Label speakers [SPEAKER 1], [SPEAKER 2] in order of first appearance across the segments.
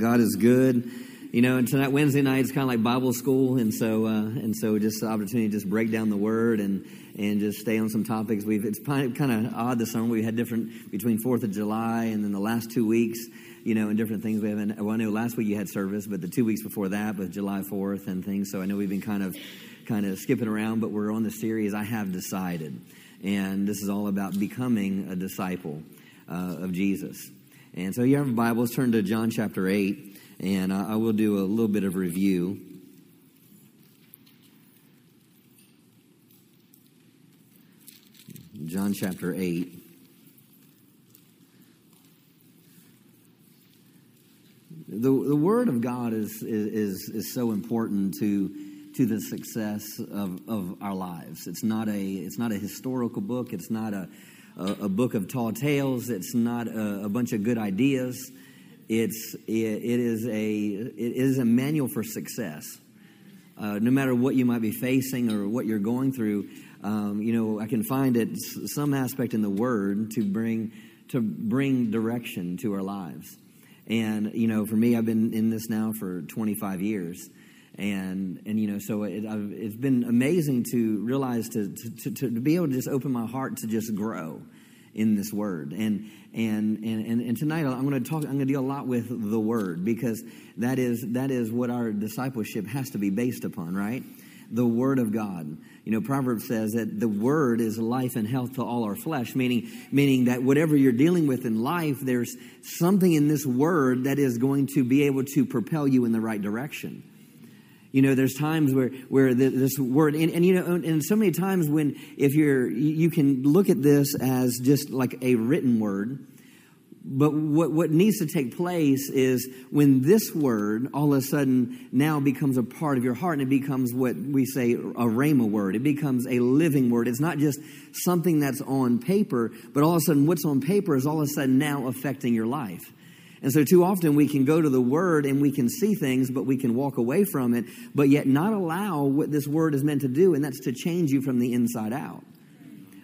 [SPEAKER 1] God is good. You know, and tonight Wednesday night is kind of like Bible school, and so uh, and so just the opportunity to just break down the Word and and just stay on some topics. We've it's kind of odd this summer. We had different between Fourth of July and then the last two weeks, you know, and different things. We haven't. Well, I know last week you had service, but the two weeks before that was July Fourth and things. So I know we've been kind of kind of skipping around, but we're on the series. I have decided, and this is all about becoming a disciple uh, of Jesus. And so you have a Bible. Let's turn to John chapter eight and I will do a little bit of review. John chapter 8. The, the Word of God is, is, is so important to, to the success of, of our lives. It's not, a, it's not a historical book, it's not a, a, a book of tall tales, it's not a, a bunch of good ideas. It's, it, it, is a, it is a manual for success. Uh, no matter what you might be facing or what you're going through, um, you know, I can find it some aspect in the Word to bring to bring direction to our lives. And you know, for me, I've been in this now for 25 years, and and you know, so it, has been amazing to realize to, to to be able to just open my heart to just grow in this word. And and and and, tonight I'm going to talk. I'm going to deal a lot with the word because that is that is what our discipleship has to be based upon, right? The word of God. You know, Proverbs says that the word is life and health to all our flesh, meaning meaning that whatever you're dealing with in life, there's something in this word that is going to be able to propel you in the right direction. You know, there's times where, where this word, and, and, you know, and so many times when, if you're, you can look at this as just like a written word, but what, what needs to take place is when this word all of a sudden now becomes a part of your heart and it becomes what we say a rhema word. It becomes a living word. It's not just something that's on paper, but all of a sudden what's on paper is all of a sudden now affecting your life. And so, too often, we can go to the Word and we can see things, but we can walk away from it, but yet not allow what this Word is meant to do, and that's to change you from the inside out.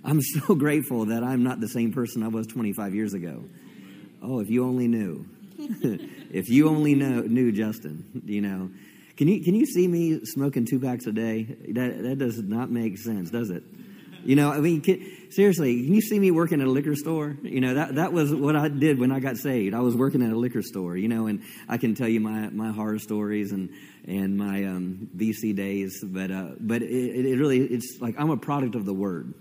[SPEAKER 1] I'm so grateful that I'm not the same person I was 25 years ago. Oh, if you only knew. if you only know, knew Justin, you know. Can you, can you see me smoking two packs a day? That, that does not make sense, does it? You know, I mean, can, seriously, can you see me working at a liquor store? You know, that, that was what I did when I got saved. I was working at a liquor store, you know, and I can tell you my, my horror stories and, and my um, BC days, but, uh, but it, it really, it's like I'm a product of the Word.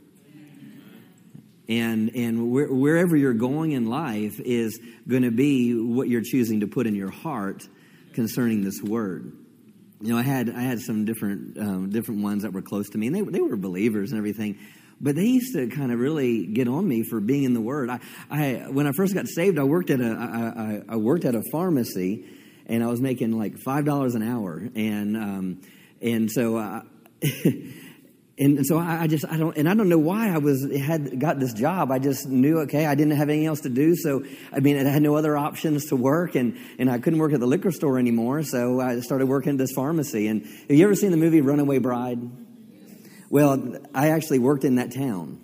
[SPEAKER 1] And, and where, wherever you're going in life is going to be what you're choosing to put in your heart concerning this Word you know, I had I had some different um, different ones that were close to me, and they they were believers and everything. But they used to kind of really get on me for being in the Word. I, I when I first got saved, I worked at a I, I worked at a pharmacy, and I was making like five dollars an hour, and um, and so. Uh, and, and so I, I, just I don't and I don't know why I was had got this job. I just knew okay I didn't have anything else to do, so I mean I had no other options to work, and and I couldn't work at the liquor store anymore. So I started working at this pharmacy. And have you ever seen the movie Runaway Bride? Well, I actually worked in that town.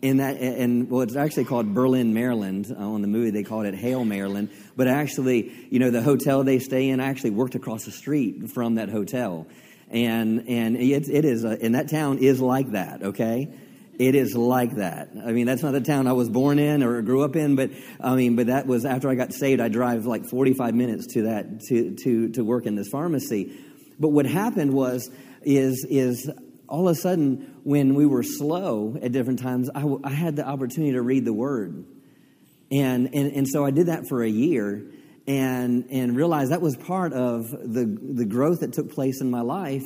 [SPEAKER 1] In that, and well, it's actually called Berlin, Maryland. Uh, on the movie, they called it Hale, Maryland. But actually, you know, the hotel they stay in, I actually worked across the street from that hotel and and it, it is, a, and that town is like that. Okay, it is like that. I mean, that's not the town I was born in or grew up in, but I mean, but that was after I got saved. I drive like 45 minutes to that to to to work in this pharmacy. But what happened was is is all of a sudden when we were slow at different times, I, I had the opportunity to read the Word, and and and so I did that for a year and and realized that was part of the the growth that took place in my life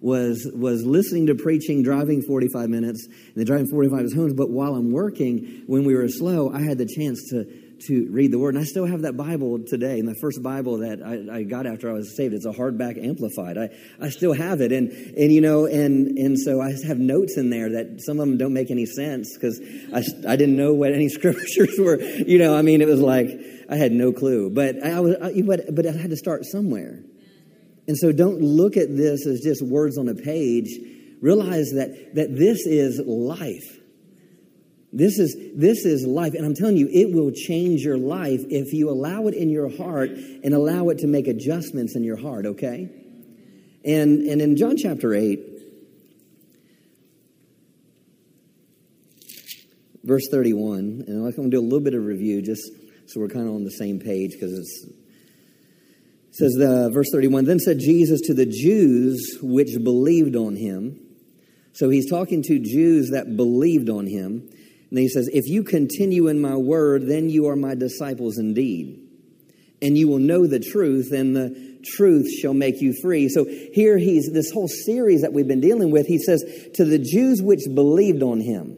[SPEAKER 1] was was listening to preaching, driving 45 minutes, and then driving 45 minutes home. But while I'm working, when we were slow, I had the chance to to read the Word. And I still have that Bible today. And the first Bible that I, I, got after I was saved, it's a hardback amplified. I, I still have it. And, and, you know, and, and so I have notes in there that some of them don't make any sense because I, I didn't know what any scriptures were. You know, I mean, it was like I had no clue. But I was, I, but, but I had to start somewhere. And so don't look at this as just words on a page. Realize that, that this is life This is, this is life. And I'm telling you, it will change your life if you allow it in your heart and allow it to make adjustments in your heart, okay? And, and in John chapter 8, verse 31, and I'm going to do a little bit of review just so we're kind of on the same page because it's it says the verse 31 then said jesus to the jews which believed on him so he's talking to jews that believed on him and he says, If you continue in my word, then you are my disciples indeed. And you will know the truth, and the truth shall make you free. So here he's, this whole series that we've been dealing with, he says, To the Jews which believed on him.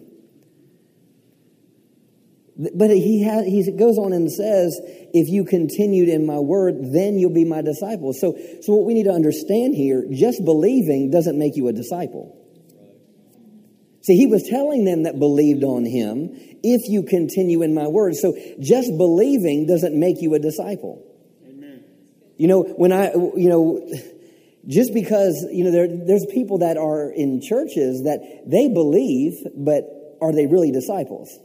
[SPEAKER 1] But he, has, he goes on and says, If you continued in my word, then you'll be my disciples. So, so what we need to understand here, just believing doesn't make you a disciple. See, he was telling them that believed on him, if you continue in my word. So just believing doesn't make you a disciple. Amen. You know, when I, you know, just because, you know, there, there's people that are in churches that they believe, but are they really disciples?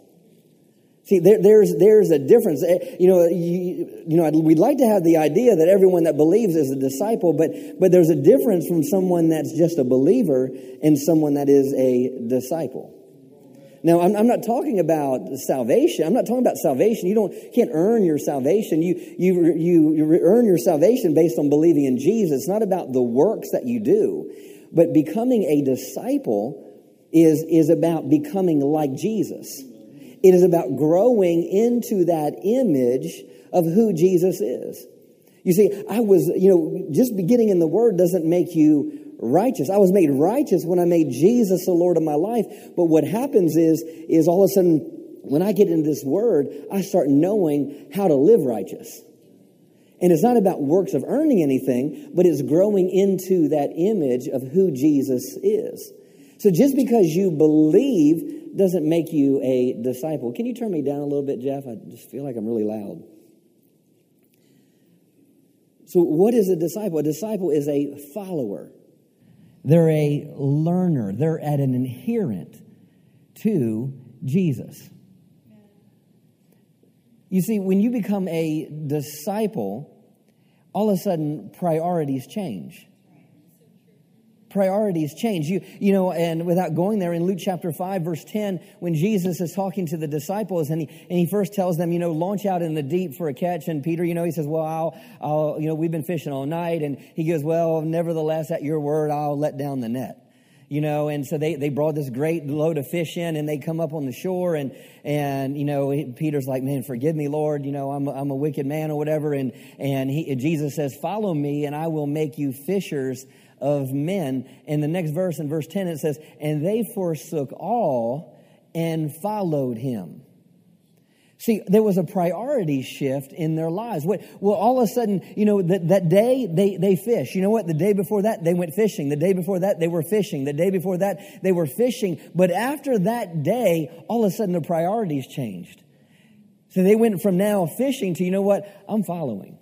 [SPEAKER 1] See, there, there's, there's a difference. Eh, you know, you, you know, we'd like to have the idea that everyone that believes is a disciple, but, but there's a difference from someone that's just a believer and someone that is a disciple. Now, I'm, I'm, not talking about salvation. I'm not talking about salvation. You don't can't earn your salvation. You, you, you, you earn your salvation based on believing in Jesus. It's not about the works that you do, but becoming a disciple is, is about becoming like Jesus. It is about growing into that image of who Jesus is. You see, I was, you know, just beginning in the Word doesn't make you righteous. I was made righteous when I made Jesus the Lord of my life. But what happens is, is all of a sudden, when I get into this Word, I start knowing how to live righteous. And it's not about works of earning anything, but it's growing into that image of who Jesus is. So just because you believe doesn't make you a disciple. Can you turn me down a little bit, Jeff? I just feel like I'm really loud. So, what is a disciple? A disciple is a follower, they're a learner, they're at an adherent to Jesus. You see, when you become a disciple, all of a sudden priorities change priorities change. You, you know, and without going there in Luke chapter 5, verse 10, when Jesus is talking to the disciples and he, and he first tells them, you know, launch out in the deep for a catch. And Peter, you know, he says, well, I'll, I'll, you know, we've been fishing all night. And he goes, well, nevertheless, at your word, I'll let down the net you know and so they, they brought this great load of fish in and they come up on the shore and and you know peter's like man forgive me lord you know i'm, I'm a wicked man or whatever and and he, jesus says follow me and i will make you fishers of men. In the next verse, in verse 10, it says, And they forsook all and followed him. See, there was a priority shift in their lives. Well, all of a sudden, you know, that, that day they, they fish. You know what? The day before that, they went fishing. The day before that, they were fishing. The day before that, they were fishing. But after that day, all of a sudden the priorities changed. So they went from now fishing to, you know what? I'm following.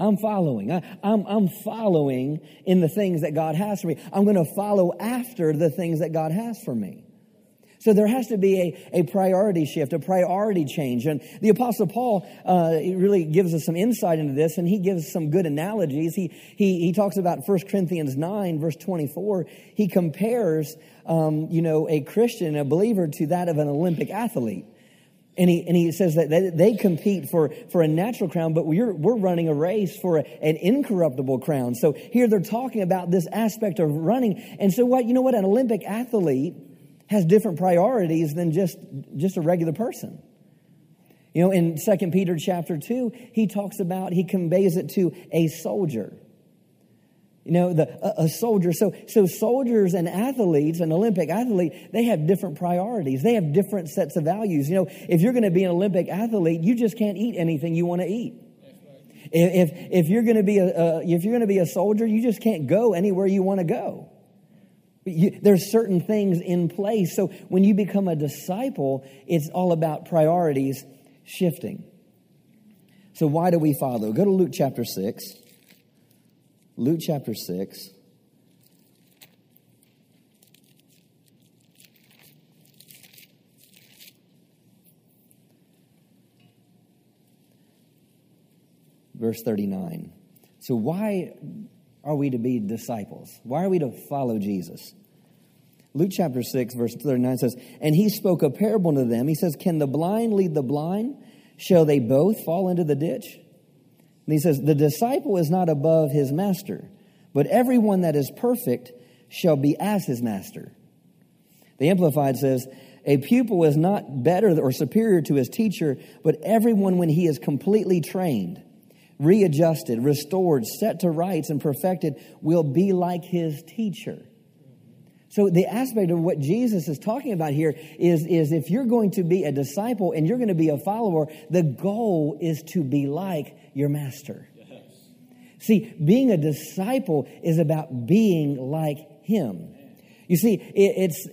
[SPEAKER 1] I'm following. I, am I'm, I'm following in the things that God has for me. I'm going to follow after the things that God has for me. So there has to be a, a priority shift, a priority change. And the Apostle Paul uh, really gives us some insight into this, and he gives some good analogies. He, he, he talks about 1 Corinthians 9, verse 24. He compares, um, you know, a Christian, a believer, to that of an Olympic athlete. And he, and he says that they, compete for, for a natural crown, but we're, we're running a race for a, an incorruptible crown. So here they're talking about this aspect of running. And so what, you know what? An Olympic athlete has different priorities than just, just a regular person. You know, in Second Peter chapter 2, he talks about, he conveys it to a soldier. You know, the, a, a, soldier. So, so soldiers and athletes, an Olympic athlete, they have different priorities. They have different sets of values. You know, if you're going to be an Olympic athlete, you just can't eat anything you want to eat. If, if you're going to be a, if you're going to be a soldier, you just can't go anywhere you want to go. You, there's certain things in place. So when you become a disciple, it's all about priorities shifting. So why do we follow? Go to Luke chapter 6. Luke chapter 6. Verse 39. So, why are we to be disciples? Why are we to follow Jesus? Luke chapter 6, verse 39 says, And he spoke a parable to them. He says, Can the blind lead the blind? Shall they both fall into the ditch? And he says, The disciple is not above his master, but everyone that is perfect shall be as his master. The Amplified says, A pupil is not better or superior to his teacher, but everyone, when he is completely trained, readjusted, restored, set to rights, and perfected, will be like his teacher. So the aspect of what Jesus is talking about here is, is if you're going to be a disciple and you're going to be a follower, the goal is to be like your master. Yes. See, being a disciple is about being like him. You see, it, it's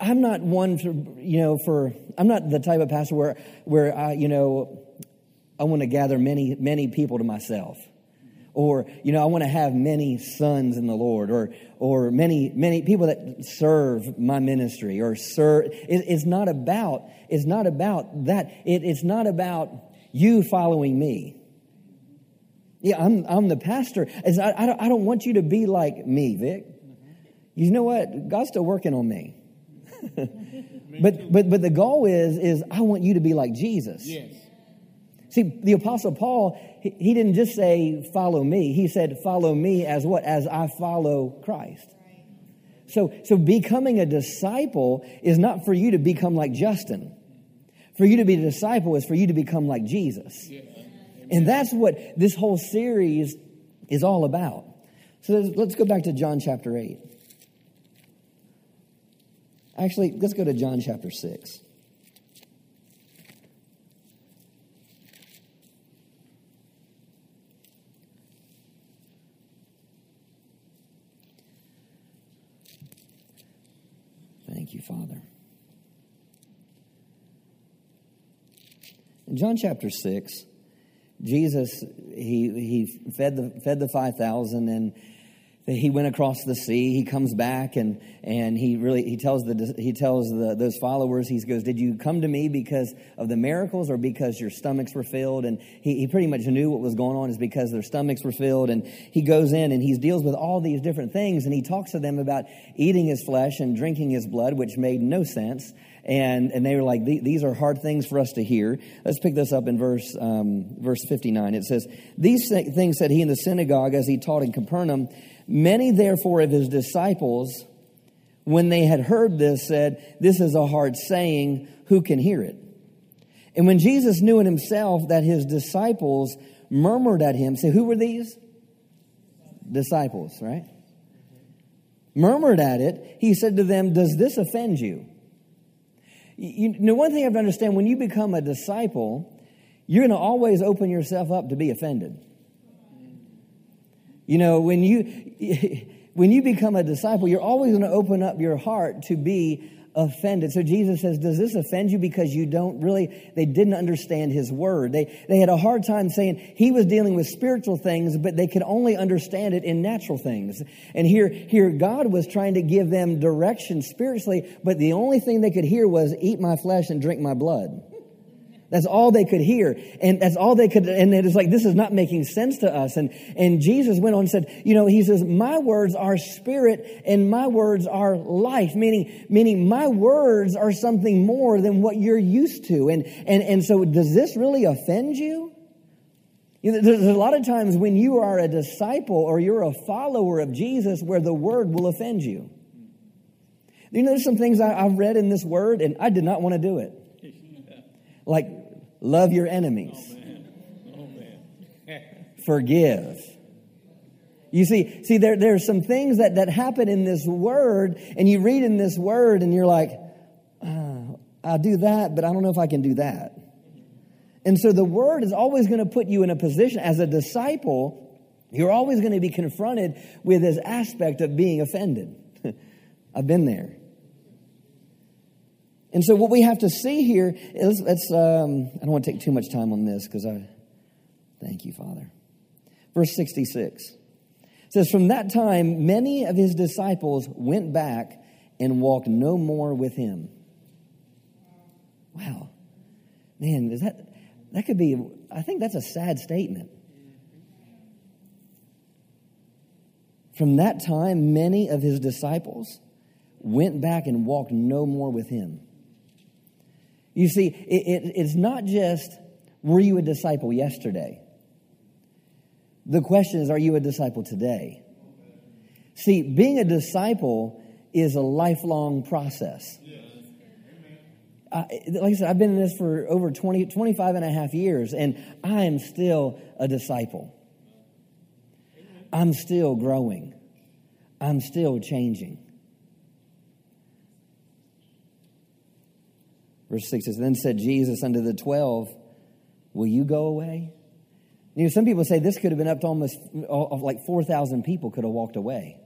[SPEAKER 1] I'm not one for you know for I'm not the type of pastor where where I you know I want to gather many many people to myself or you know i want to have many sons in the lord or or many many people that serve my ministry or serve it, it's not about it's not about that it, it's not about you following me yeah i'm i'm the pastor it's, I, I, don't, I don't want you to be like me vic you know what god's still working on me but but but the goal is is i want you to be like jesus yes See, the Apostle Paul, he didn't just say, follow me. He said, follow me as what? As I follow Christ. So, so becoming a disciple is not for you to become like Justin. For you to be a disciple is for you to become like Jesus. And that's what this whole series is all about. So let's go back to John chapter 8. Actually, let's go to John chapter 6. Thank you, Father. In John chapter 6, Jesus, he, he fed the, fed the 5,000 and he went across the sea. He comes back and and he really he tells the he tells the, those followers he goes did you come to me because of the miracles or because your stomachs were filled? And he, he pretty much knew what was going on is because their stomachs were filled. And he goes in and he deals with all these different things and he talks to them about eating his flesh and drinking his blood which made no sense and and they were like these are hard things for us to hear let's pick this up in verse um, verse 59 it says these things said he in the synagogue as he taught in capernaum Many, therefore, of his disciples, when they had heard this, said, This is a hard saying. Who can hear it? And when Jesus knew in himself that his disciples murmured at him, say, Who were these? Disciples, right? Murmured at it, he said to them, Does this offend you? You know, one thing you have to understand when you become a disciple, you're going to always open yourself up to be offended. You know, when you when you become a disciple, you're always going to open up your heart to be offended. So Jesus says, Does this offend you? Because you don't really, they didn't understand his word. They, they had a hard time saying he was dealing with spiritual things, but they could only understand it in natural things. And here, here God was trying to give them direction spiritually, but the only thing they could hear was, Eat my flesh and drink my blood. That's all they could hear. And that's all they could, and it is like, this is not making sense to us. And, and Jesus went on and said, you know, he says, my words are spirit and my words are life. Meaning, meaning my words are something more than what you're used to. And, and, and so does this really offend you? You know, there's a lot of times when you are a disciple or you're a follower of Jesus where the word will offend you. You know, there's some things I, have read in this word and I did not want to do it. Like Love your enemies. Oh, oh, Forgive. You see, see, there, there are some things that, that happen in this word, and you read in this word, and you're like, oh, I'll do that, but I don't know if I can do that. And so the word is always going to put you in a position as a disciple, you're always going to be confronted with this aspect of being offended. I've been there. And so, what we have to see here is let's, um, I don't want to take too much time on this because I thank you, Father. Verse 66 says, From that time, many of his disciples went back and walked no more with him. Wow. Man, is that, that could be I think that's a sad statement. From that time, many of his disciples went back and walked no more with him. You see, it, it, it's not just, were you a disciple yesterday? The question is, are you a disciple today? See, being a disciple is a lifelong process. Uh, like I said, I've been in this for over 20, 25 and a half years, and I am still a disciple. I'm still growing. I'm still changing. Verse 6 says, Then said Jesus unto the twelve, Will you go away? You know, some people say this could have been up to almost like 4,000 people could have walked away.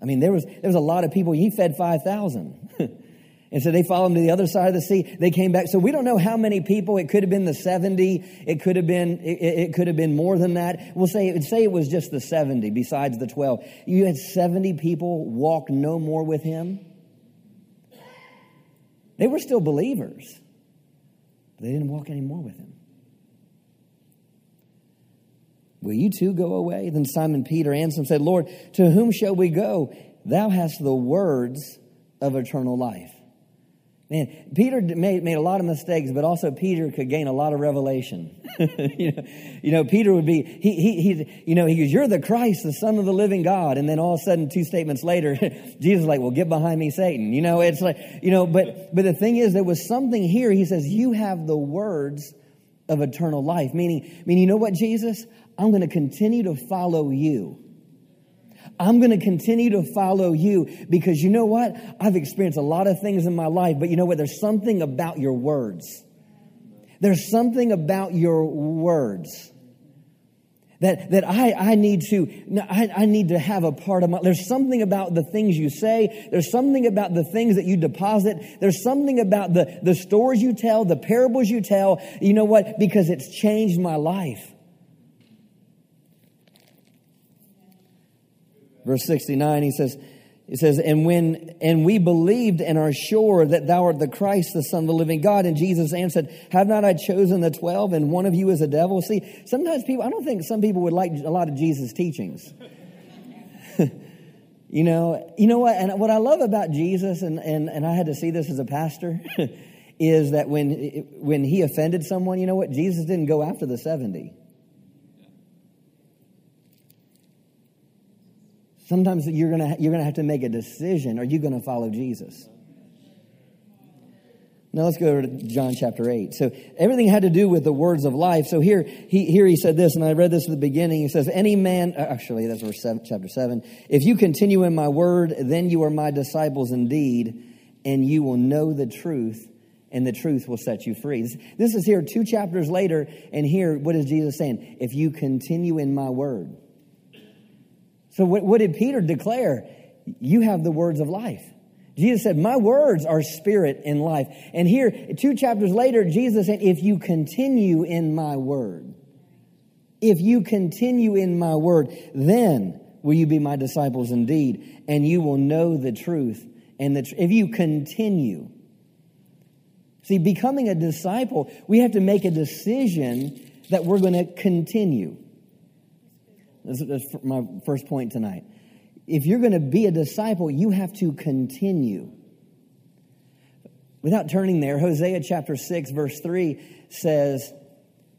[SPEAKER 1] I mean, there was, there was a lot of people. He fed 5,000. and so they followed him to the other side of the sea. They came back. So we don't know how many people. It could have been the 70. It could have been, it, it could have been more than that. We'll say, say it was just the 70 besides the 12. You had 70 people walk no more with him. They were still believers, but they didn't walk anymore with him. Will you too go away? Then Simon Peter answered and said, Lord, to whom shall we go? Thou hast the words of eternal life. Man, Peter made, made a lot of mistakes, but also Peter could gain a lot of revelation. you, know, you know, Peter would be, he, he, he, you know, he goes, You're the Christ, the Son of the living God. And then all of a sudden, two statements later, Jesus is like, Well, get behind me, Satan. You know, it's like, you know, but, but the thing is, there was something here. He says, You have the words of eternal life. Meaning, I mean, you know what, Jesus? I'm going to continue to follow you. I'm going to continue to follow you because you know what? I've experienced a lot of things in my life, but you know what? There's something about your words. There's something about your words that, that I, I need to I, I need to have a part of my there's something about the things you say there's something about the things that you deposit there's something about the, the stories you tell the parables you tell you know what because it's changed my life Verse 69, he says, he says, and when, and we believed and are sure that thou art the Christ, the Son of the living God. And Jesus answered, have not I chosen the twelve and one of you is a devil? See, sometimes people, I don't think some people would like a lot of Jesus' teachings. you know, you know what? And what I love about Jesus, and, and, and I had to see this as a pastor, is that when, when he offended someone, you know what? Jesus didn't go after the 70. Sometimes you're going you're gonna have to make a decision. Are you going to follow Jesus? Now let's go to John chapter 8. So everything had to do with the words of life. So here he, here he said this, and I read this at the beginning. He says, Any man, uh, actually, that's verse seven, chapter 7. If you continue in my word, then you are my disciples indeed, and you will know the truth, and the truth will set you free. This, this is here two chapters later, and here, what is Jesus saying? If you continue in my word. So, what, what did Peter declare? You have the words of life. Jesus said, My words are spirit and life. And here, two chapters later, Jesus said, If you continue in my word, if you continue in my word, then will you be my disciples indeed, and you will know the truth. And the tr- if you continue, see, becoming a disciple, we have to make a decision that we're going to continue. That's my first point tonight. If you're going to be a disciple, you have to continue. Without turning there, Hosea chapter 6, verse 3 says,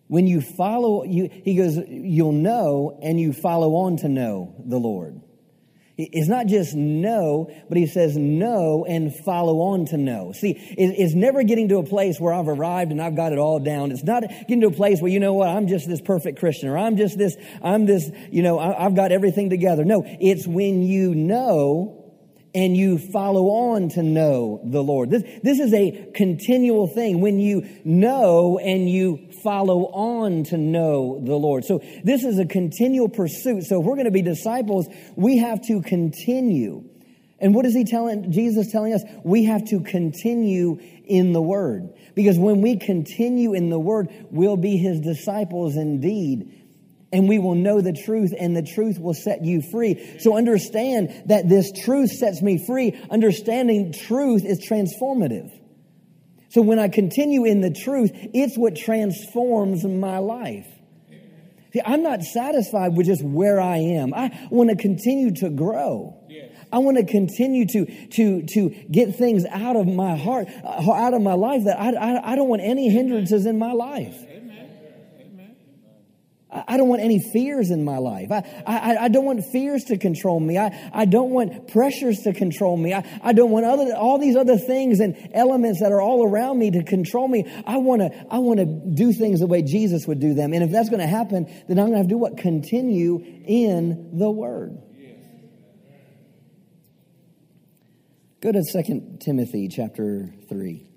[SPEAKER 1] When you follow, you, he goes, you'll know and you follow on to know the Lord. It's not just know, but he says know and follow on to know. See, it's never getting to a place where I've arrived and I've got it all down. It's not getting to a place where, you know what, I'm just this perfect Christian or I'm just this, I'm this, you know, I've got everything together. No, it's when you know and you follow on to know the Lord. This, this is a continual thing. When you know and you follow on to know the Lord. So this is a continual pursuit. So if we're going to be disciples, we have to continue. And what is he telling, Jesus telling us? We have to continue in the Word. Because when we continue in the Word, we'll be his disciples indeed and we will know the truth and the truth will set you free. So understand that this truth sets me free. Understanding truth is transformative. So when I continue in the truth, it's what transforms my life. See, I'm not satisfied with just where I am. I want to continue to grow. I want to continue to, to, to get things out of my heart, uh, out of my life that I, I, I don't want any hindrances in my life. I don't want any fears in my life. I, I, I, don't want fears to control me. I, I don't want pressures to control me. I, I don't want other, all these other things and elements that are all around me to control me. I want to I want to do things the way Jesus would do them. And if that's going to happen, then I'm going to have to do what? Continue in the Word. Go to 2 Timothy chapter 3.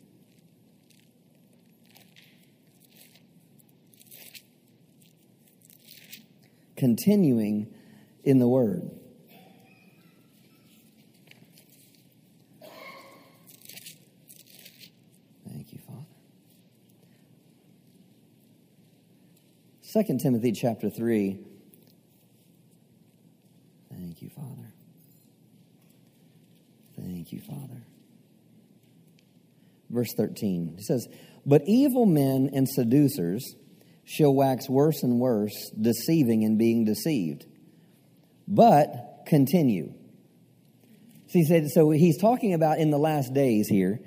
[SPEAKER 1] Continuing in the Word. Thank you, Father. 2 Timothy chapter 3. Thank you, Father. Thank you, Father. Verse 13. It says, But evil men and seducers shall wax worse and worse, deceiving and being deceived. But continue. So said, so he's talking about in the last days here.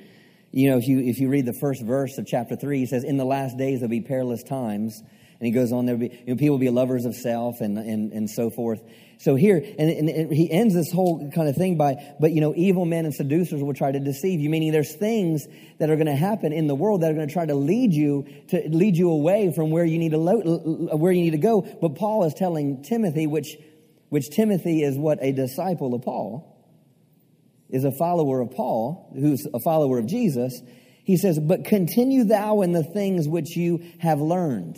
[SPEAKER 1] You know, if you if you read the first verse of chapter three, he says, "In the last days there'll be perilous times." And he goes on, there will be you know, people will be lovers of self and, and, and so forth. So here, and, and, and, he ends this whole kind of thing by, but you know, evil men and seducers will try to deceive you, meaning there's things that are going to happen in the world that are going to try to lead you to lead you away from where you need to lo- where you need to go. But Paul is telling Timothy, which which Timothy is what a disciple of Paul is a follower of Paul, who's a follower of Jesus. He says, "But continue thou in the things which you have learned."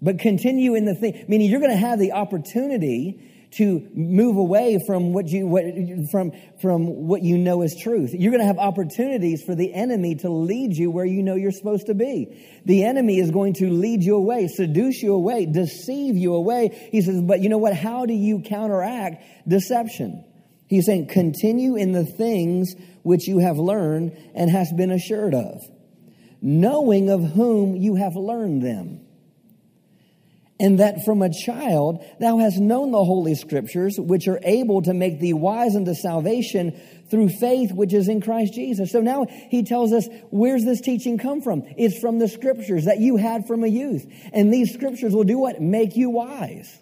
[SPEAKER 1] But continue in the thing, meaning you're going to have the opportunity to move away from what you what, from from what you know is truth. You're going to have opportunities for the enemy to lead you where you know you're supposed to be. The enemy is going to lead you away, seduce you away, deceive you away. He says, "But you know what? How do you counteract deception?" He's saying, "Continue in the things which you have learned and hast been assured of, knowing of whom you have learned them." And that from a child thou hast known the holy scriptures, which are able to make thee wise unto salvation through faith which is in Christ Jesus. So now he tells us, where's this teaching come from? It's from the scriptures that you had from a youth. And these scriptures will do what? Make you wise.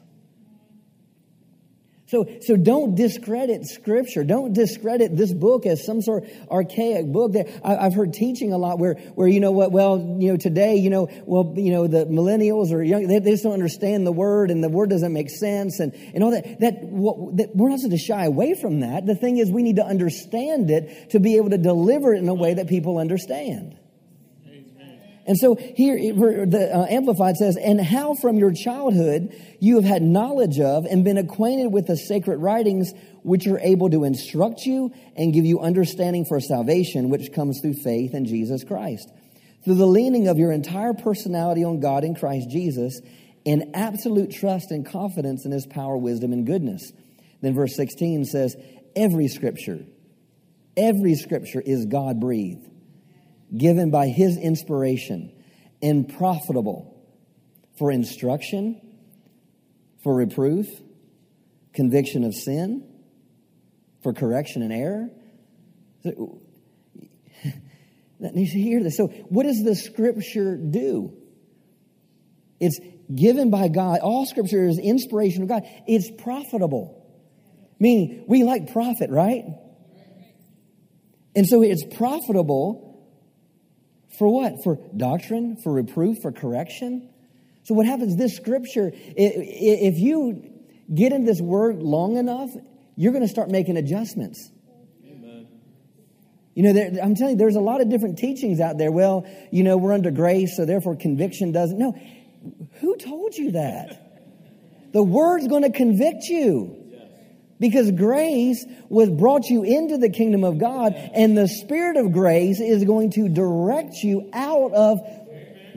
[SPEAKER 1] So, so don't discredit Scripture. Don't discredit this book as some sort of archaic book. That I, have heard teaching a lot where, where you know what? Well, you know today, you know, well, you know the millennials or young, they, they just don't understand the word, and the word doesn't make sense, and and all that. That, what, that we're not supposed to shy away from that. The thing is, we need to understand it to be able to deliver it in a way that people understand. And so here, the uh, Amplified says, and how from your childhood you have had knowledge of and been acquainted with the sacred writings which are able to instruct you and give you understanding for salvation, which comes through faith in Jesus Christ. Through the leaning of your entire personality on God in Christ Jesus in absolute trust and confidence in his power, wisdom, and goodness. Then verse 16 says, every scripture, every scripture is God breathed given by his inspiration and profitable for instruction, for reproof, conviction of sin, for correction and error. That needs to hear this. So, what does the scripture do? It's given by God. All scripture is inspiration of God. It's profitable. Meaning, we like profit, right? And so it's profitable for what? For doctrine, for reproof, for correction. So what happens? This scripture, if you get in this word long enough, you're going to start making adjustments. You know, there, I'm telling you, there's a lot of different teachings out there. Well, you know, we're under grace, so therefore conviction doesn't. No, who told you that? The word's going to convict you. Because grace was brought you into the kingdom of God, and the Spirit of grace is going to direct you out of,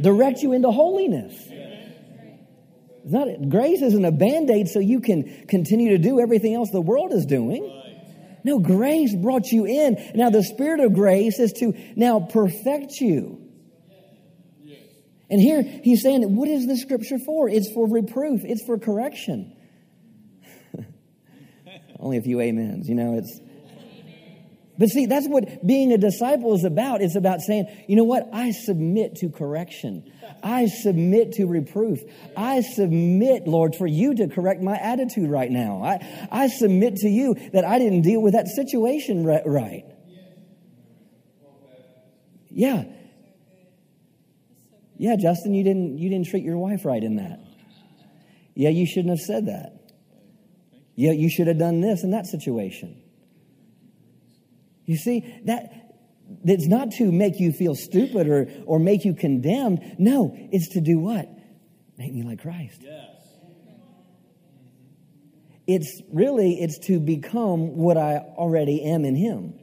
[SPEAKER 1] direct you into holiness. It's not, grace isn't a band aid so you can continue to do everything else the world is doing. No, grace brought you in. Now the Spirit of grace is to now perfect you. And here he's saying, what is the scripture for? It's for reproof, it's for correction. Only a few amens, you know, it's. But see, that's what being a disciple is about. It's about saying, you know what? I submit to correction. I submit to reproof. I submit, Lord, for you to correct my attitude right now. I, I submit to you that I didn't deal with that situation right. Yeah. Yeah, Justin, you didn't, you didn't treat your wife right in that. Yeah, you shouldn't have said that. Yeah, you should have done this in that situation. You see, that it's not to make you feel stupid or, or make you condemned. No, it's to do what? Make me like Christ. Yes. It's really, it's to become what I already am in Him.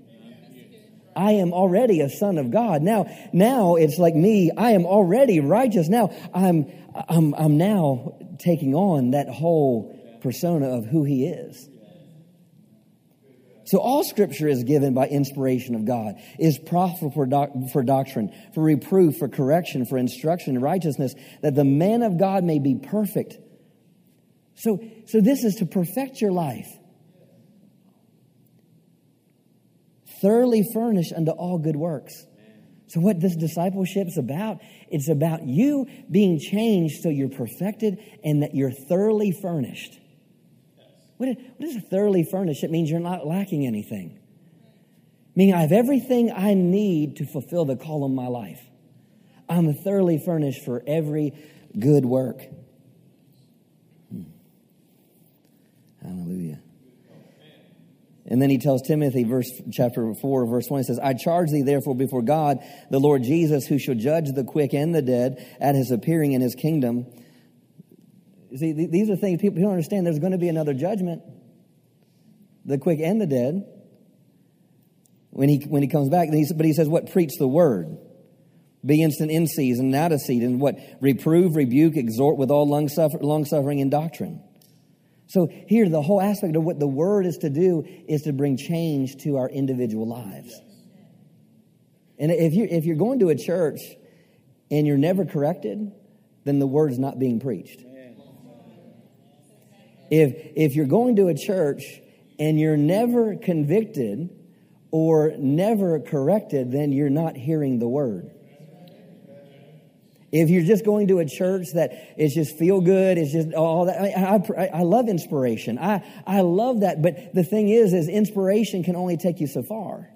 [SPEAKER 1] I am already a son of God. Now, now it's like me. I am already righteous. Now I'm, I'm, I'm now taking on that whole persona of who he is. So all scripture is given by inspiration of God, is profitable for, doc, for doctrine, for reproof, for correction, for instruction in righteousness, that the man of God may be perfect. So, so this is to perfect your life. Thoroughly furnished unto all good works. So, what this discipleship is about, it's about you being changed so you're perfected and that you're thoroughly furnished. What is, thoroughly furnished? It means you're not lacking anything. Meaning I have everything I need to fulfill the call of my life. I'm thoroughly furnished for every good work. Hmm. Hallelujah. And then he tells Timothy, verse chapter 4, verse 1, he says, I charge thee therefore before God, the Lord Jesus, who shall judge the quick and the dead at his appearing in his kingdom See, these are things people, don't understand. There's going to be another judgment the quick and the dead when he, when he comes back. But he says, What? Preach the word. Be instant in season and out of season. What? Reprove, rebuke, exhort with all long, suffer, long suffering and doctrine. So here, the whole aspect of what the word is to do is to bring change to our individual lives. And if, you, if you're going to a church and you're never corrected, then the word is not being preached. If, if you're going to a church and you're never convicted or never corrected, then you're not hearing the word. If you're just going to a church that is just feel good, it's just all that. I, I, I, love inspiration. I, I love that. But the thing is, is inspiration can only take you so far.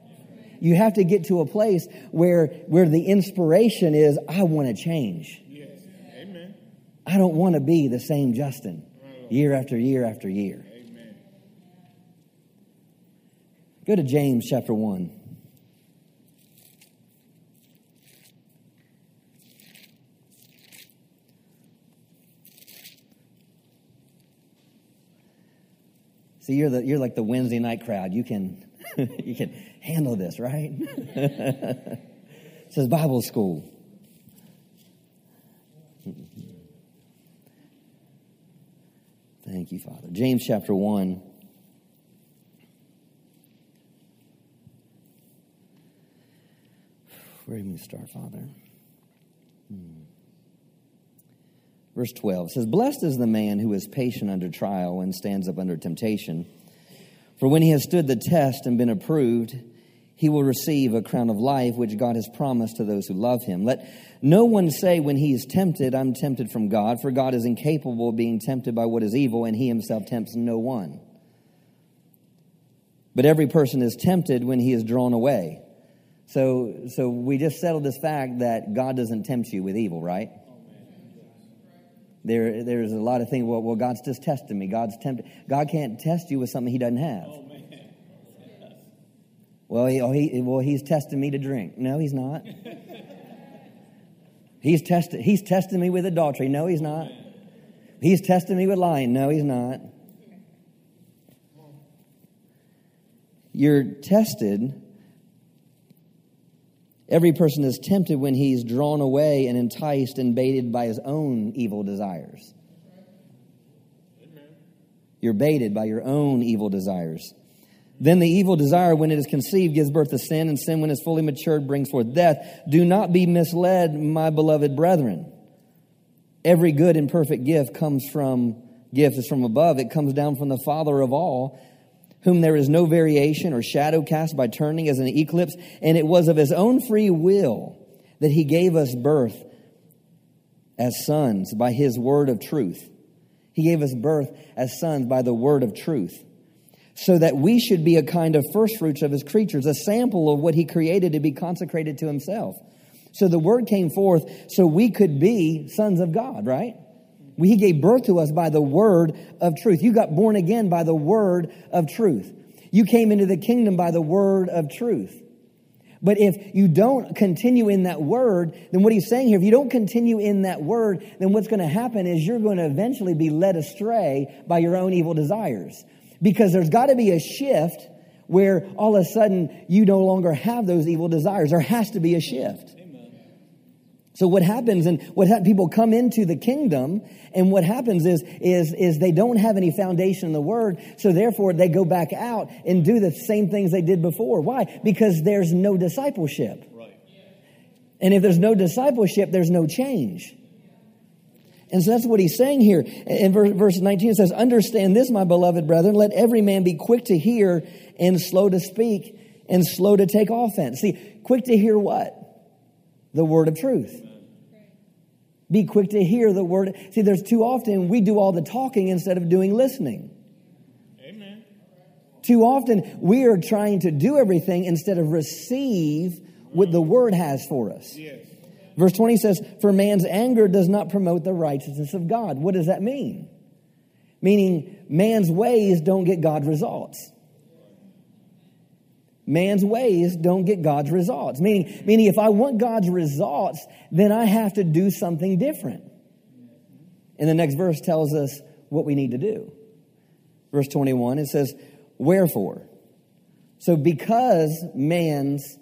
[SPEAKER 1] You have to get to a place where, where the inspiration is, I want to change. Yes. Amen. I don't want to be the same Justin year after year after year. Amen. Go to James chapter 1. See, you're the you're like the Wednesday night crowd. You can you can handle this, right? it says Bible school. Thank you, Father. James chapter 1. Where do we start, Father? Hmm. Verse 12 says, Blessed is the man who is patient under trial and stands up under temptation. For when he has stood the test and been approved, he will receive a crown of life which God has promised to those who love him. Let no one say when he is tempted, I'm tempted from God, for God is incapable of being tempted by what is evil, and he himself tempts no one. But every person is tempted when he is drawn away. So, so we just settled this fact that God doesn't tempt you with evil, right? There, there's a lot of things. Well, well, God's just testing me. God's tempted. God can't test you with something He doesn't have. Well, he, oh, he, well, he's testing me to drink. No, he's not. He's, tested, he's testing me with adultery. No, he's not. He's testing me with lying. No, he's not. You're tested. Every person is tempted when he's drawn away and enticed and baited by his own evil desires. You're baited by your own evil desires. Then the evil desire, when it is conceived, gives birth to sin, and sin, when it is fully matured, brings forth death. Do not be misled, my beloved brethren. Every good and perfect gift comes from gift is from above. It comes down from the Father of all, whom there is no variation or shadow cast by turning as an eclipse. And it was of his own free will that he gave us birth as sons by his word of truth. He gave us birth as sons by the word of truth so that we should be a kind of firstfruits of his creatures, a sample of what he created to be consecrated to himself. So the word came forth so we could be sons of God, right? He gave birth to us by the word of truth. You got born again by the word of truth. You came into the kingdom by the word of truth. But if you don't continue in that word, then what he's saying here, if you don't continue in that word, then what's going to happen is you're going to eventually be led astray by your own evil desires. Because there's got to be a shift where all of a sudden you no longer have those evil desires. There has to be a shift. So what happens and what ha- people come into the kingdom and what happens is, is, is they don't have any foundation in the word. So therefore they go back out and do the same things they did before. Why? Because there's no discipleship. Right. And if there's no discipleship, there's no change. And so that's what he's saying here. In verse 19 it says, Understand this, my beloved brethren, let every man be quick to hear and slow to speak and slow to take offense. See, quick to hear what? The word of truth. Be quick to hear the word. See, there's too often we do all the talking instead of doing listening. Amen. Too often we are trying to do everything instead of receive what the word has for us. Yes. Verse 20 says, For man's anger does not promote the righteousness of God. What does that mean? Meaning, man's ways don't get God results. Man's ways don't get God's results. Meaning, meaning, if I want God's results, then I have to do something different. And the next verse tells us what we need to do. Verse 21, it says, Wherefore? So, because man's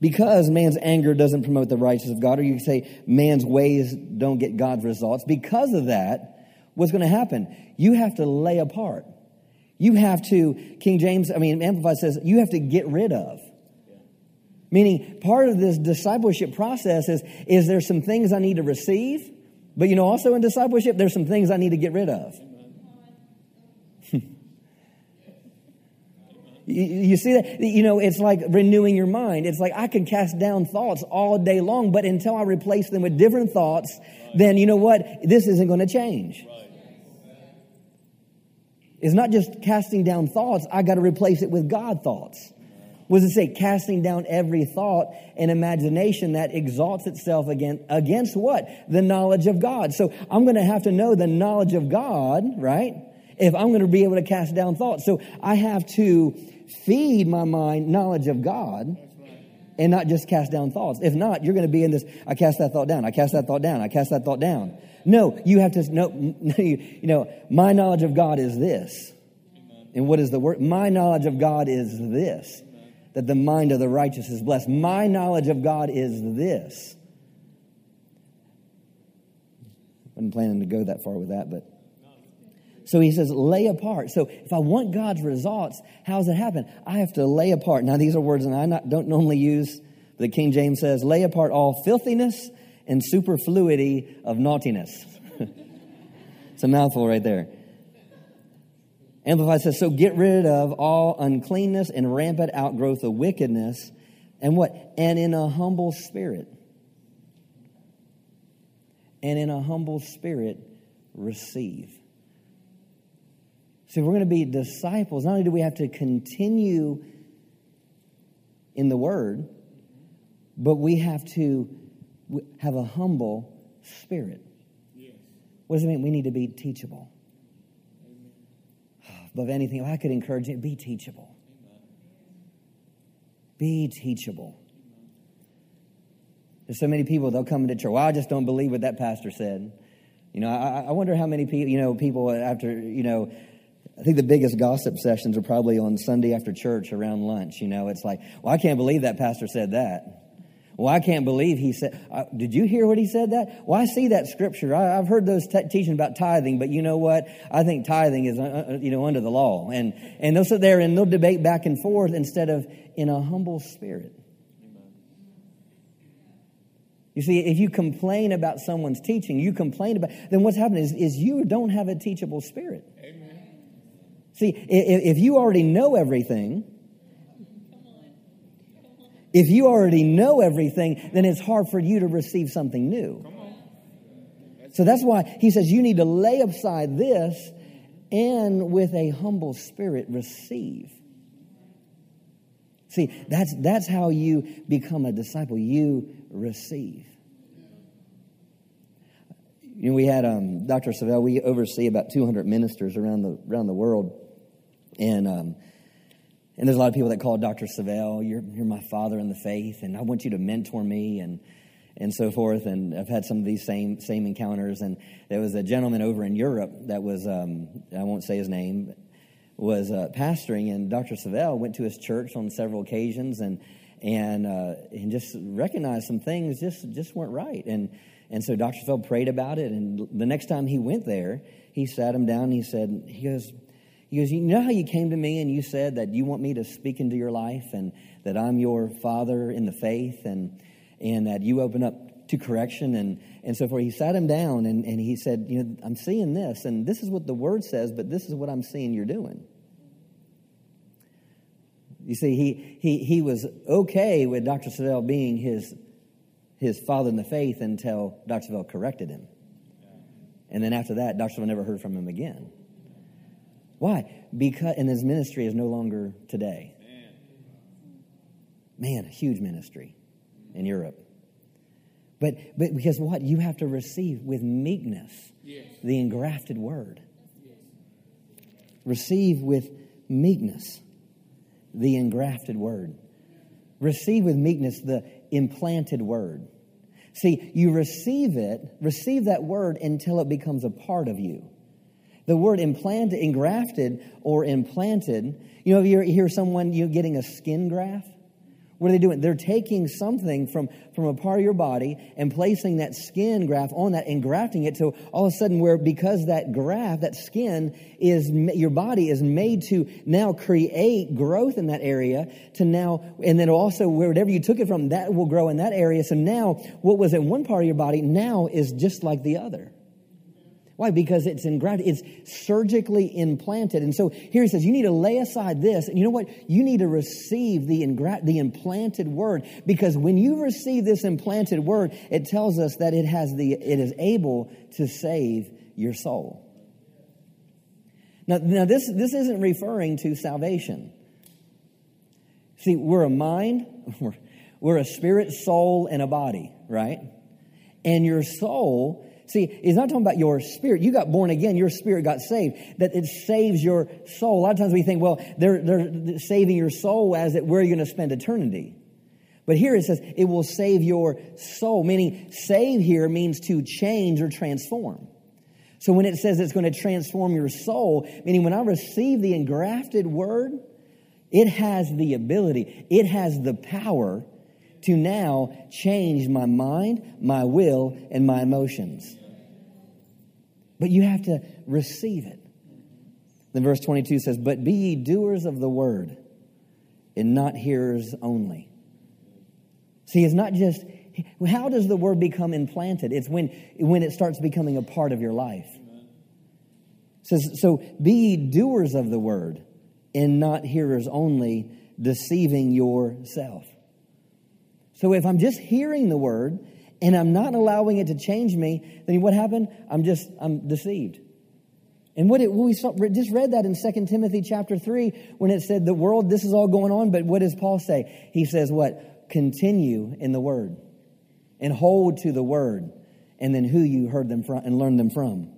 [SPEAKER 1] because man's anger doesn't promote the righteousness of God, or you could say man's ways don't get God's results, because of that, what's going to happen? You have to lay apart. You have to, King James, I mean, Amplified says, you have to get rid of. Meaning, part of this discipleship process is, is there some things I need to receive, but you know, also in discipleship, there's some things I need to get rid of. You, see that? You know, it's like renewing your mind. It's like I can cast down thoughts all day long, but until I replace them with different thoughts, then you know what? This isn't going to change. It's not just casting down thoughts, I got to replace it with God thoughts. What does it say? Casting down every thought and imagination that exalts itself against, against what? The knowledge of God. So I'm going to have to know the knowledge of God, right? If I'm going to be able to cast down thoughts. So I have to feed my mind knowledge of God and not just cast down thoughts. If not, you're going to be in this, I cast that thought down, I cast that thought down, I cast that thought down. No, you have to, no, you know, my knowledge of God is this. And what is the word? My knowledge of God is this that the mind of the righteous is blessed. My knowledge of God is this. I wasn't planning to go that far with that, but so he says, lay apart. So if I want God's results, how does it happen? I have to lay apart. Now, these are words that I not, don't normally use. The King James says, lay apart all filthiness and superfluity of naughtiness. it's a mouthful right there. Amplified says, so get rid of all uncleanness and rampant outgrowth of wickedness and what? And in a humble spirit. And in a humble spirit, receive. So if we're going to be disciples, not only do we have to continue in the Word, but we have to have a humble spirit. Yes. What does it mean? We need to be teachable. Amen. Above anything, I could encourage you, be teachable. Amen. Be teachable. There's so many people, they'll come into church. Well, I just don't believe what that pastor said. You know, I, I wonder how many people, you know, people after, you know, I think the biggest gossip sessions are probably on Sunday after church around lunch. You know, it's like, well, I can't believe that pastor said that. Well, I can't believe he said, uh, did you hear what he said that? Well, I see that scripture. I, have heard those t- teaching about tithing, but you know what? I think tithing is, uh, uh, you know, under the law. And, and they'll sit there and they'll debate back and forth instead of in a humble spirit. You see, if you complain about someone's teaching, you complain about, then what's happening is, is you don't have a teachable spirit. Amen. See, if, you already know everything, if you already know everything, then it's hard for you to receive something new. So that's why he says you need to lay aside this and with a humble spirit receive. See, that's, that's how you become a disciple. You receive. You know, we had um, Dr. Savelle, we oversee about 200 ministers around the, around the world. And um, and there's a lot of people that call Dr. Savelle, you're, you're my father in the faith, and I want you to mentor me and, and so forth. And I've had some of these same, same encounters. And there was a gentleman over in Europe that was, um, I won't say his name, was uh, pastoring, and Dr. Savelle went to his church on several occasions and, and, uh, and just recognized some things just, just weren't right. And, and so Dr. Savelle prayed about it. And the next time he went there, he sat him down and he said, he goes, he goes, You know how you came to me and you said that you want me to speak into your life and that I'm your father in the faith and, and that you open up to correction and, and so forth. He sat him down and, and he said, You know, I'm seeing this and this is what the word says, but this is what I'm seeing you're doing. You see, he, he, he was okay with Dr. Savelle being his, his father in the faith until Dr. Savelle corrected him. And then after that, Dr. Savelle never heard from him again. Why? Because, and his ministry is no longer today. Man, a huge ministry in Europe. But, but because what? You have to receive with meekness yes. the engrafted word. Yes. Receive with meekness the engrafted word. Receive with meekness the implanted word. See, you receive it, receive that word until it becomes a part of you. The word implanted, engrafted, or implanted. You know, you hear someone you getting a skin graft? What are they doing? They're taking something from, from a part of your body and placing that skin graft on that and grafting it. So all of a sudden, where because that graft, that skin is your body is made to now create growth in that area to now, and then also wherever you took it from, that will grow in that area. So now, what was in one part of your body now is just like the other. Why? Because it's engrafted, it's surgically implanted. And so here he says, you need to lay aside this. And you know what? You need to receive the, ingra- the implanted word. Because when you receive this implanted word, it tells us that it has the, it is able to save your soul. Now, now this, this isn't referring to salvation. See, we're a mind, we're, we're a spirit, soul, and a body, right? And your soul See, he's not talking about your spirit. You got born again, your spirit got saved. That it saves your soul. A lot of times we think, well, they're, they're saving your soul as it where you're going to spend eternity. But here it says it will save your soul, meaning save here means to change or transform. So when it says it's going to transform your soul, meaning when I receive the engrafted word, it has the ability, it has the power to now change my mind, my will, and my emotions. But you have to receive it. Then verse 22 says, But be ye doers of the word, and not hearers only. See, it's not just, how does the word become implanted? It's when, when it starts becoming a part of your life. Says, So be ye doers of the word, and not hearers only, deceiving yourself. So if I'm just hearing the word and I'm not allowing it to change me, then what happened? I'm just, I'm deceived. And what it, we saw, just read that in 2 Timothy chapter 3 when it said the world, this is all going on, but what does Paul say? He says what? Continue in the word and hold to the word and then who you heard them from and learned them from.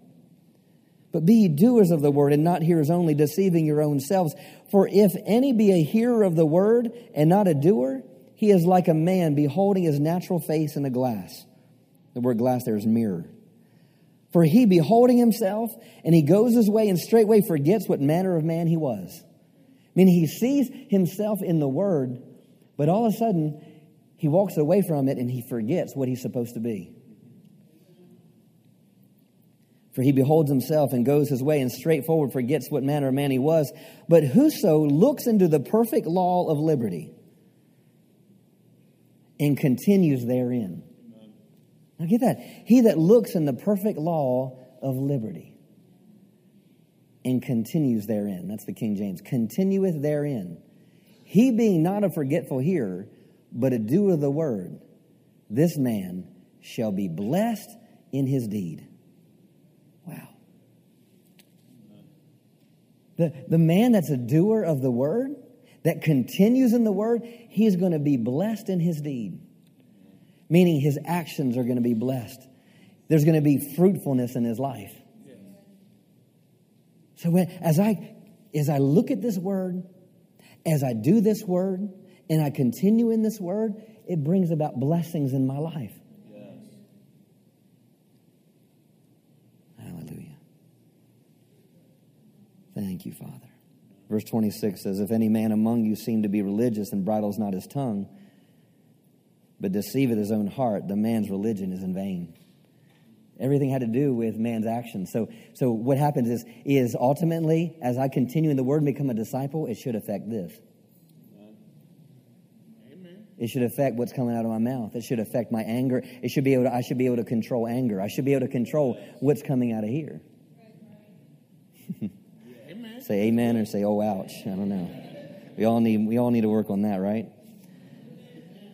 [SPEAKER 1] But be ye doers of the word and not hearers only, deceiving your own selves. For if any be a hearer of the word and not a doer, he is like a man beholding his natural face in a glass. The word glass there is mirror. For he beholding himself, and he goes his way and straightway forgets what manner of man he was. I mean, he sees himself in the word, but all of a sudden, he walks away from it and he forgets what he's supposed to be. For he beholds himself and goes his way and straightforward forgets what manner of man he was. But whoso looks into the perfect law of liberty and continues therein. Now get that. He that looks in the perfect law of liberty and continues therein. That's the King James. Continueth therein. He being not a forgetful hearer, but a doer of the word, this man shall be blessed in his deed. Wow. The, the man that's a doer of the word, that continues in the word, he's going to be blessed in his deed. Meaning his actions are going to be blessed. There's going to be fruitfulness in his life. So when, as I as I look at this word, as I do this word, and I continue in this word, it brings about blessings in my life. Yes. Hallelujah. Thank you, Father. Verse 26 says, If any man among you seem to be religious and bridles not his tongue, but deceiveth his own heart, the man's religion is in vain. Everything had to do with man's actions. So, so what happens is, is ultimately, as I continue in the word and become a disciple, it should affect this. It should affect what's coming out of my mouth. It should affect my anger. It should be able to, I should be able to control anger. I should be able to control what's coming out of here. say amen or say, oh, ouch. I don't know. We all need, we all need to work on that, right?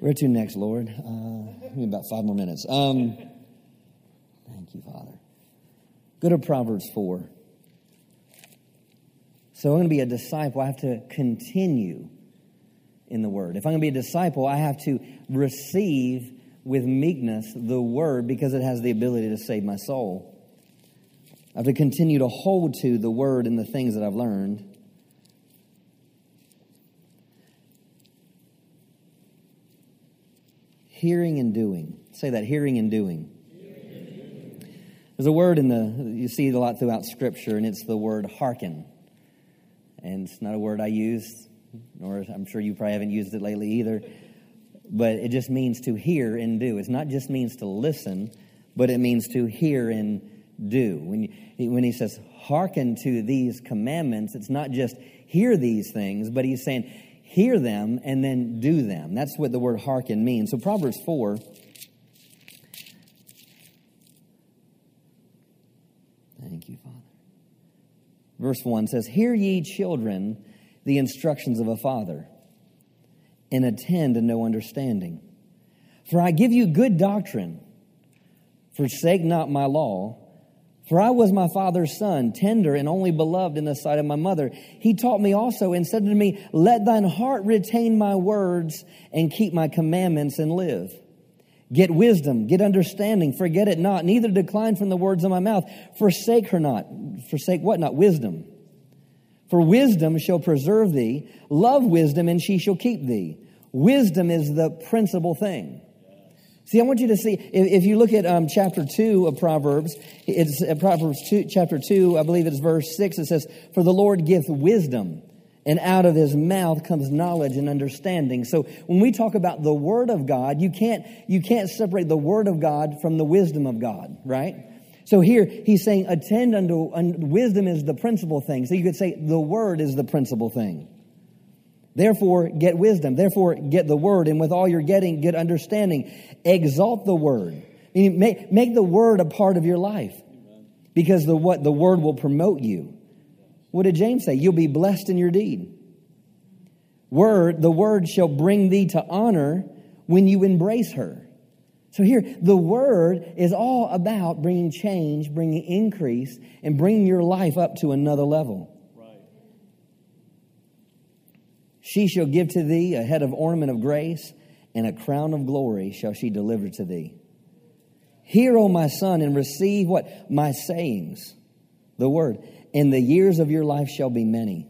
[SPEAKER 1] Where to next, Lord? Uh, about five more minutes. Um, thank you, Father. Go to Proverbs 4. So I'm going to be a disciple. I have to continue in the Word. If I'm going to be a disciple, I have to receive with meekness the Word because it has the ability to save my soul. I have to continue to hold to the word and the things that I've learned. Hearing and doing. Say that hearing and doing. There's a word in the, you see it a lot throughout Scripture, and it's the word hearken. And it's not a word I use, nor I'm sure you probably haven't used it lately either. But it just means to hear and do. It's not just means to listen, but it means to hear and do. When, you, when he says, hearken to these commandments, it's not just hear these things, but he's saying, hear them and then do them. That's what the word hearken means. So Proverbs 4. Thank you, Father. Verse 1 says, Hear ye, children, the instructions of a father, and attend to no understanding. For I give you good doctrine. Forsake not my law for I was my father's son, tender and only beloved in the sight of my mother. He taught me also and said to me, Let thine heart retain my words and keep my commandments and live. Get wisdom, get understanding, forget it not, neither decline from the words of my mouth. Forsake her not. Forsake what not? Wisdom. For wisdom shall preserve thee. Love wisdom, and she shall keep thee. Wisdom is the principal thing. See, I want you to see, if, if you look at um, chapter 2 of Proverbs, it's uh, Proverbs 2, chapter 2, I believe it's verse 6, it says, For the Lord giveth wisdom, and out of his mouth comes knowledge and understanding. So when we talk about the Word of God, you can't, you can't separate the Word of God from the wisdom of God, right? So here he's saying, attend unto, un, wisdom is the principal thing. So you could say the Word is the principal thing. Therefore, get wisdom. Therefore, get the word. And with all you're getting, get understanding. Exalt the word. Make, make the word a part of your life. Because the what the word will promote you. What did James say? You'll be blessed in your deed. Word, the word shall bring thee to honor when you embrace her. So here, the word is all about bringing change, bringing increase, and bringing your life up to another level. She shall give to thee a head of ornament of grace, and a crown of glory shall she deliver to thee. Hear, O my son, and receive what? My sayings, the word. And the years of your life shall be many.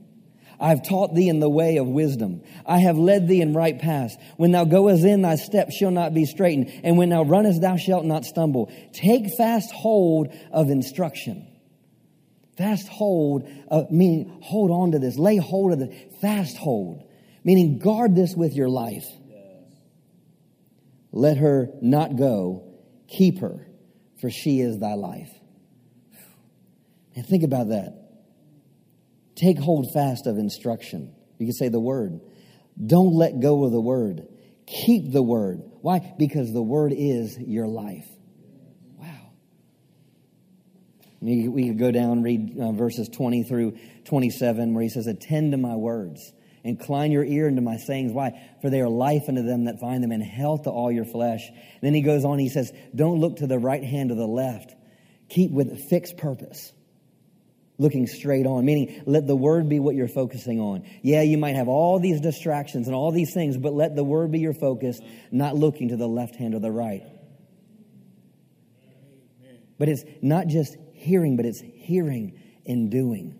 [SPEAKER 1] I have taught thee in the way of wisdom. I have led thee in right paths. When thou goest in, thy steps shall not be straitened. And when thou runnest, thou shalt not stumble. Take fast hold of instruction. Fast hold, of, meaning hold on to this. Lay hold of it. Fast hold meaning guard this with your life. Let her not go. Keep her, for she is thy life. And think about that. Take hold fast of instruction. You can say the word. Don't let go of the word. Keep the word. Why? Because the word is your life. Wow. We, could go down read uh, verses 20 through 27 where he says, Attend to my words. Incline your ear into my sayings. Why? For they are life unto them that find them and health to all your flesh. And then he goes on, he says, Don't look to the right hand or the left. Keep with fixed purpose looking straight on, meaning let the word be what you're focusing on. Yeah, you might have all these distractions and all these things, but let the word be your focus, not looking to the left hand or the right. But it's not just hearing, but it's hearing and doing.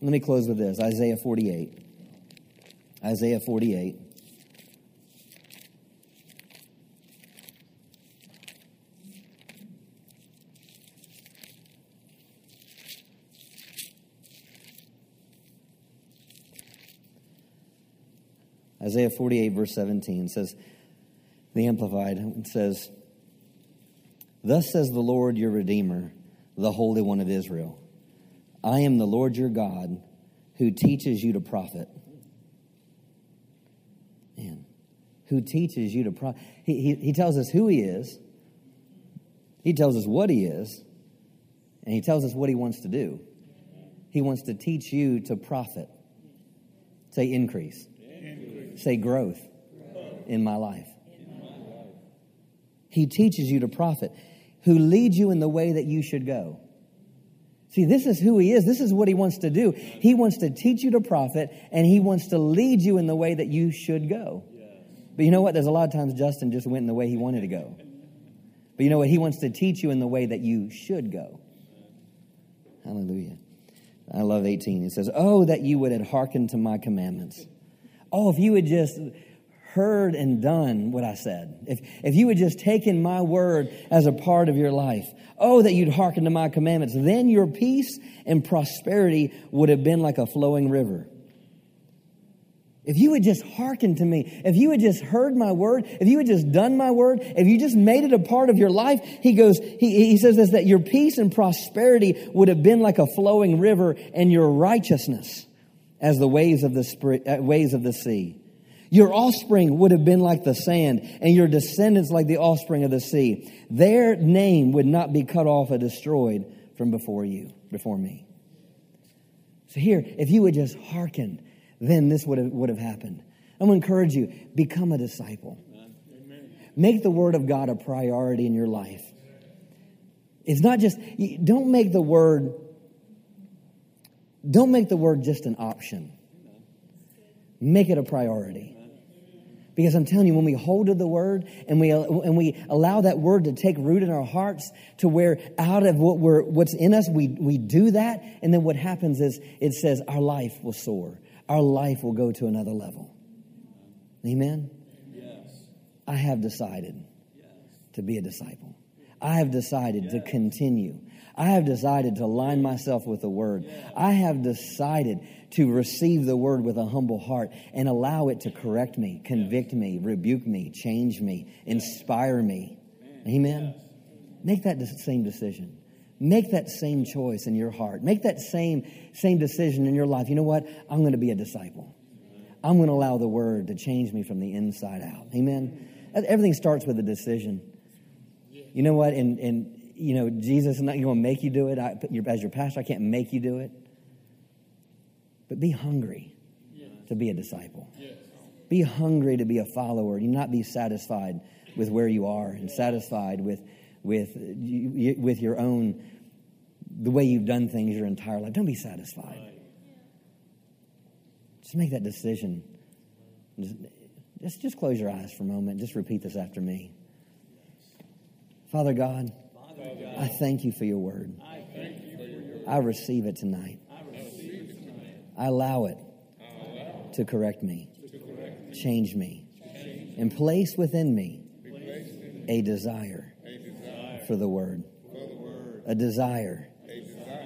[SPEAKER 1] Let me close with this Isaiah 48. Isaiah 48. Isaiah 48, verse 17 says, the Amplified, says, Thus says the Lord your Redeemer, the Holy One of Israel I am the Lord your God who teaches you to profit. Man, who teaches you to profit. He, he, he tells us who he is, he tells us what he is, and he tells us what he wants to do. He wants to teach you to profit. Say increase. Say growth in my life. He teaches you to profit, who leads you in the way that you should go. See, this is who he is. This is what he wants to do. He wants to teach you to profit, and he wants to lead you in the way that you should go. But you know what? There's a lot of times Justin just went in the way he wanted to go. But you know what? He wants to teach you in the way that you should go. Hallelujah. I love 18. It says, Oh, that you would have hearkened to my commandments. Oh, if you had just heard and done what I said, if, if you had just taken my word as a part of your life, oh, that you'd hearken to my commandments, then your peace and prosperity would have been like a flowing river. If you had just hearkened to me, if you had just heard my word, if you had just done my word, if you just made it a part of your life, he goes, he, he says this, that your peace and prosperity would have been like a flowing river and your righteousness as the waves of the, uh, waves of the sea. Your offspring would have been like the sand, and your descendants like the offspring of the sea. Their name would not be cut off or destroyed from before you, before me. So here, if you would just hearken, then this would have, would have happened. I'm going to encourage you, become a disciple. Make the Word of God a priority in your life. It's not just, don't make the Word don't make the word just an option. Make it a priority. Because I'm telling you, when we hold to the word and we, and we allow that word to take root in our hearts to where out of what we're, what's in us, we, we do that. And then what happens is it says our life will soar. Our life will go to another level. Amen? Yes. I have decided yes. to be a disciple. I have decided yes. to continue. I have decided to align myself with the Word. I have decided to receive the Word with a humble heart and allow it to correct me, convict me, rebuke me, change me, inspire me. Amen? Make that same decision. Make that same choice in your heart. Make that same, same decision in your life. You know what? I'm going to be a disciple. I'm going to allow the Word to change me from the inside out. Amen? Everything starts with a decision. You know what? And, and you know, Jesus is not going to make you do it. I, as your pastor, I can't make you do it. But be hungry to be a disciple. Be hungry to be a follower. You not be satisfied with where you are and satisfied with, with, with your own, the way you've done things your entire life. Don't be satisfied. Just make that decision. Just, just, just close your eyes for a moment. Just repeat this after me. Father God, I thank you for your word. I receive it tonight. I allow it to correct me, change me, and place within me a desire for the word, a desire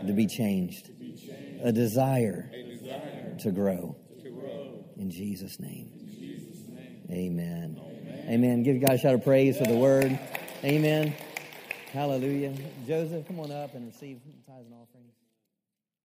[SPEAKER 1] to be changed, a desire to grow. In Jesus' name, amen. Amen. Give God a shout of praise for the word. Amen. Hallelujah. Joseph, come on up and receive tithes and offerings.